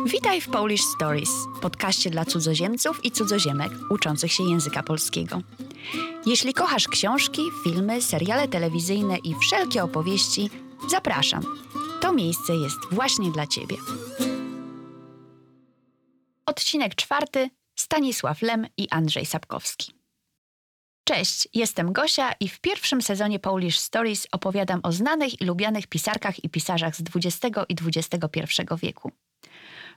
Witaj w Polish Stories, podcaście dla cudzoziemców i cudzoziemek uczących się języka polskiego. Jeśli kochasz książki, filmy, seriale telewizyjne i wszelkie opowieści, zapraszam. To miejsce jest właśnie dla Ciebie. Odcinek czwarty. Stanisław Lem i Andrzej Sapkowski. Cześć, jestem Gosia i w pierwszym sezonie Polish Stories opowiadam o znanych i lubianych pisarkach i pisarzach z XX i XXI wieku.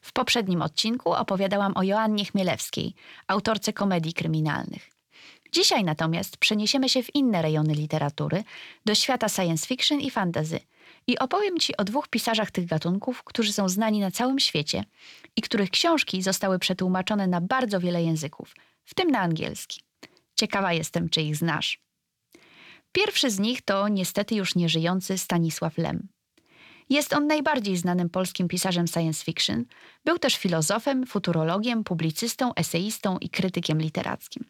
W poprzednim odcinku opowiadałam o Joannie Chmielewskiej, autorce komedii kryminalnych. Dzisiaj natomiast przeniesiemy się w inne rejony literatury, do świata science fiction i fantasy i opowiem Ci o dwóch pisarzach tych gatunków, którzy są znani na całym świecie i których książki zostały przetłumaczone na bardzo wiele języków, w tym na angielski. Ciekawa jestem, czy ich znasz. Pierwszy z nich to niestety już nieżyjący Stanisław Lem. Jest on najbardziej znanym polskim pisarzem science fiction. Był też filozofem, futurologiem, publicystą, eseistą i krytykiem literackim.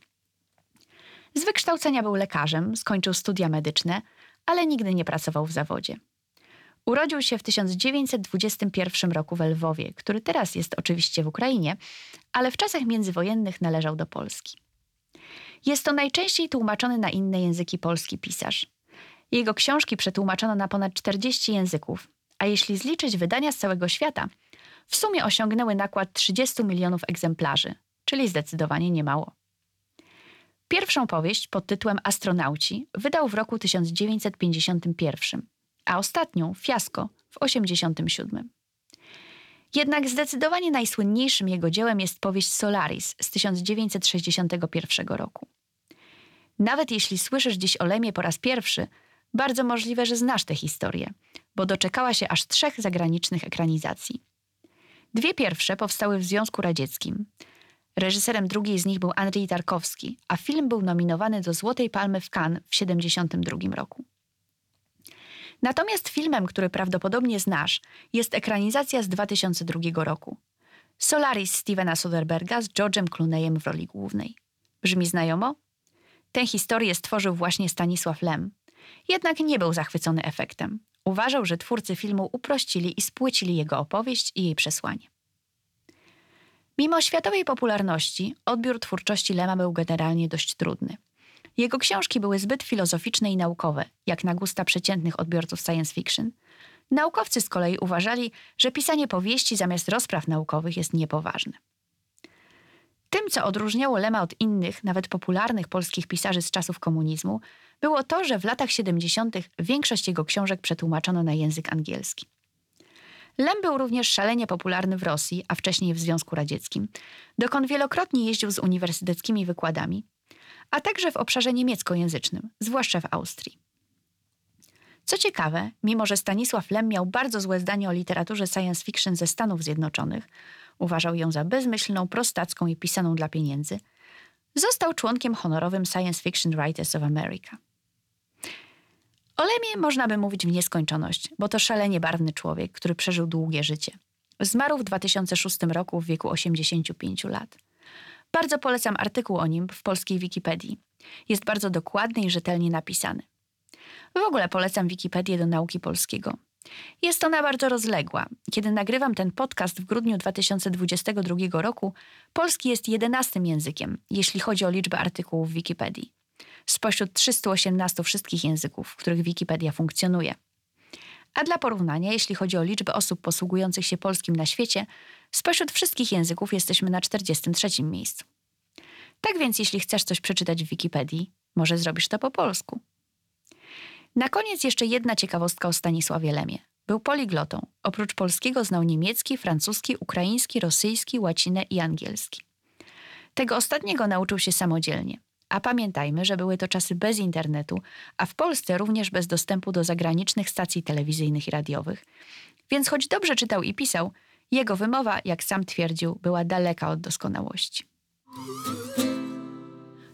Z wykształcenia był lekarzem, skończył studia medyczne, ale nigdy nie pracował w zawodzie. Urodził się w 1921 roku w Lwowie, który teraz jest oczywiście w Ukrainie, ale w czasach międzywojennych należał do Polski. Jest to najczęściej tłumaczony na inne języki polski pisarz. Jego książki przetłumaczono na ponad 40 języków, a jeśli zliczyć wydania z całego świata, w sumie osiągnęły nakład 30 milionów egzemplarzy, czyli zdecydowanie niemało. Pierwszą powieść pod tytułem Astronauci wydał w roku 1951, a ostatnią Fiasko w 1987. Jednak zdecydowanie najsłynniejszym jego dziełem jest powieść Solaris z 1961 roku. Nawet jeśli słyszysz dziś o Lemie po raz pierwszy, bardzo możliwe, że znasz tę historię, bo doczekała się aż trzech zagranicznych ekranizacji. Dwie pierwsze powstały w Związku Radzieckim. Reżyserem drugiej z nich był Andrzej Tarkowski, a film był nominowany do Złotej Palmy w Cannes w 1972 roku. Natomiast filmem, który prawdopodobnie znasz, jest ekranizacja z 2002 roku. Solaris Stevena Soderberga z George'em Clooneyem w roli głównej. Brzmi znajomo? Tę historię stworzył właśnie Stanisław Lem. Jednak nie był zachwycony efektem. Uważał, że twórcy filmu uprościli i spłycili jego opowieść i jej przesłanie. Mimo światowej popularności, odbiór twórczości Lema był generalnie dość trudny. Jego książki były zbyt filozoficzne i naukowe, jak na gusta przeciętnych odbiorców science fiction. Naukowcy z kolei uważali, że pisanie powieści zamiast rozpraw naukowych jest niepoważne. Tym, co odróżniało Lema od innych, nawet popularnych polskich pisarzy z czasów komunizmu, było to, że w latach 70. większość jego książek przetłumaczono na język angielski. Lem był również szalenie popularny w Rosji, a wcześniej w Związku Radzieckim, dokąd wielokrotnie jeździł z uniwersyteckimi wykładami, a także w obszarze niemieckojęzycznym, zwłaszcza w Austrii. Co ciekawe, mimo że Stanisław Lem miał bardzo złe zdanie o literaturze science fiction ze Stanów Zjednoczonych, uważał ją za bezmyślną, prostacką i pisaną dla pieniędzy, został członkiem honorowym Science Fiction Writers of America. O Lemie można by mówić w nieskończoność, bo to szalenie barwny człowiek, który przeżył długie życie. Zmarł w 2006 roku w wieku 85 lat. Bardzo polecam artykuł o nim w polskiej Wikipedii. Jest bardzo dokładny i rzetelnie napisany. W ogóle polecam Wikipedię do nauki polskiego. Jest ona bardzo rozległa. Kiedy nagrywam ten podcast w grudniu 2022 roku, polski jest jedenastym językiem, jeśli chodzi o liczbę artykułów w Wikipedii. Spośród 318 wszystkich języków, w których Wikipedia funkcjonuje. A dla porównania, jeśli chodzi o liczbę osób posługujących się polskim na świecie, spośród wszystkich języków jesteśmy na 43 miejscu. Tak więc, jeśli chcesz coś przeczytać w Wikipedii, może zrobisz to po polsku. Na koniec jeszcze jedna ciekawostka o Stanisławie Lemie. Był poliglotą. Oprócz polskiego znał niemiecki, francuski, ukraiński, rosyjski, łacinę i angielski. Tego ostatniego nauczył się samodzielnie. A pamiętajmy, że były to czasy bez internetu, a w Polsce również bez dostępu do zagranicznych stacji telewizyjnych i radiowych. Więc choć dobrze czytał i pisał, jego wymowa, jak sam twierdził, była daleka od doskonałości.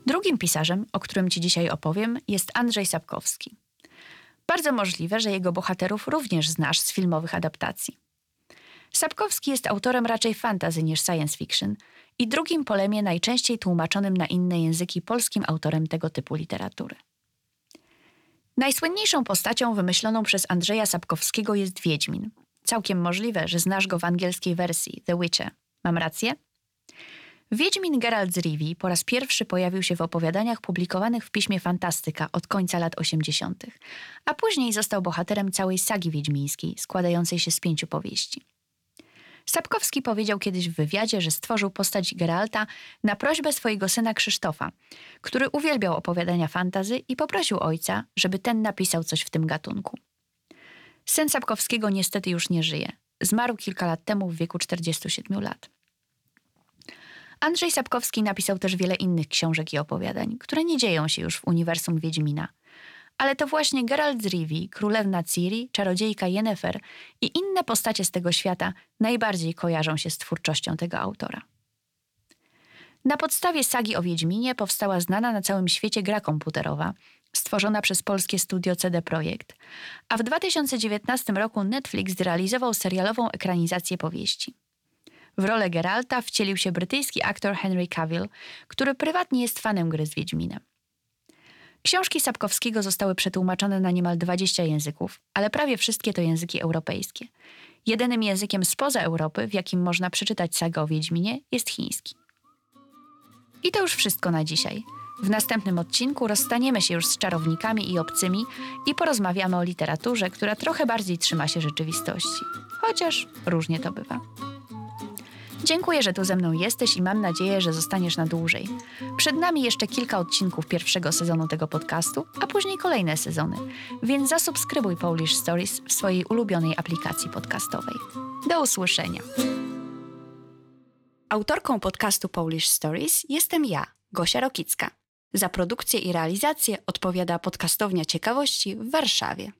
Drugim pisarzem, o którym Ci dzisiaj opowiem, jest Andrzej Sapkowski. Bardzo możliwe, że jego bohaterów również znasz z filmowych adaptacji. Sapkowski jest autorem raczej fantazy niż science fiction i drugim polemie najczęściej tłumaczonym na inne języki polskim autorem tego typu literatury. Najsłynniejszą postacią wymyśloną przez Andrzeja Sapkowskiego jest Wiedźmin. całkiem możliwe, że znasz go w angielskiej wersji The Witcher. Mam rację? Wiedźmin Geralt z Rivii po raz pierwszy pojawił się w opowiadaniach publikowanych w piśmie Fantastyka od końca lat 80., a później został bohaterem całej sagi wiedźmińskiej, składającej się z pięciu powieści. Sapkowski powiedział kiedyś w wywiadzie, że stworzył postać Geralta na prośbę swojego syna Krzysztofa, który uwielbiał opowiadania fantazy i poprosił ojca, żeby ten napisał coś w tym gatunku. Syn Sapkowskiego niestety już nie żyje. Zmarł kilka lat temu w wieku 47 lat. Andrzej Sapkowski napisał też wiele innych książek i opowiadań, które nie dzieją się już w uniwersum Wiedźmina. Ale to właśnie Geralt z Rivii, królewna Ciri, czarodziejka Yennefer i inne postacie z tego świata najbardziej kojarzą się z twórczością tego autora. Na podstawie sagi o Wiedźminie powstała znana na całym świecie gra komputerowa, stworzona przez polskie studio CD Projekt, a w 2019 roku Netflix zrealizował serialową ekranizację powieści. W rolę Geralta wcielił się brytyjski aktor Henry Cavill, który prywatnie jest fanem gry z Wiedźminem. Książki Sapkowskiego zostały przetłumaczone na niemal 20 języków, ale prawie wszystkie to języki europejskie. Jedynym językiem spoza Europy, w jakim można przeczytać sagę o Wiedźminie, jest chiński. I to już wszystko na dzisiaj. W następnym odcinku rozstaniemy się już z czarownikami i obcymi i porozmawiamy o literaturze, która trochę bardziej trzyma się rzeczywistości. Chociaż różnie to bywa. Dziękuję, że tu ze mną jesteś i mam nadzieję, że zostaniesz na dłużej. Przed nami jeszcze kilka odcinków pierwszego sezonu tego podcastu, a później kolejne sezony, więc zasubskrybuj Polish Stories w swojej ulubionej aplikacji podcastowej. Do usłyszenia. Autorką podcastu Polish Stories jestem ja, Gosia Rokicka. Za produkcję i realizację odpowiada podcastownia ciekawości w Warszawie.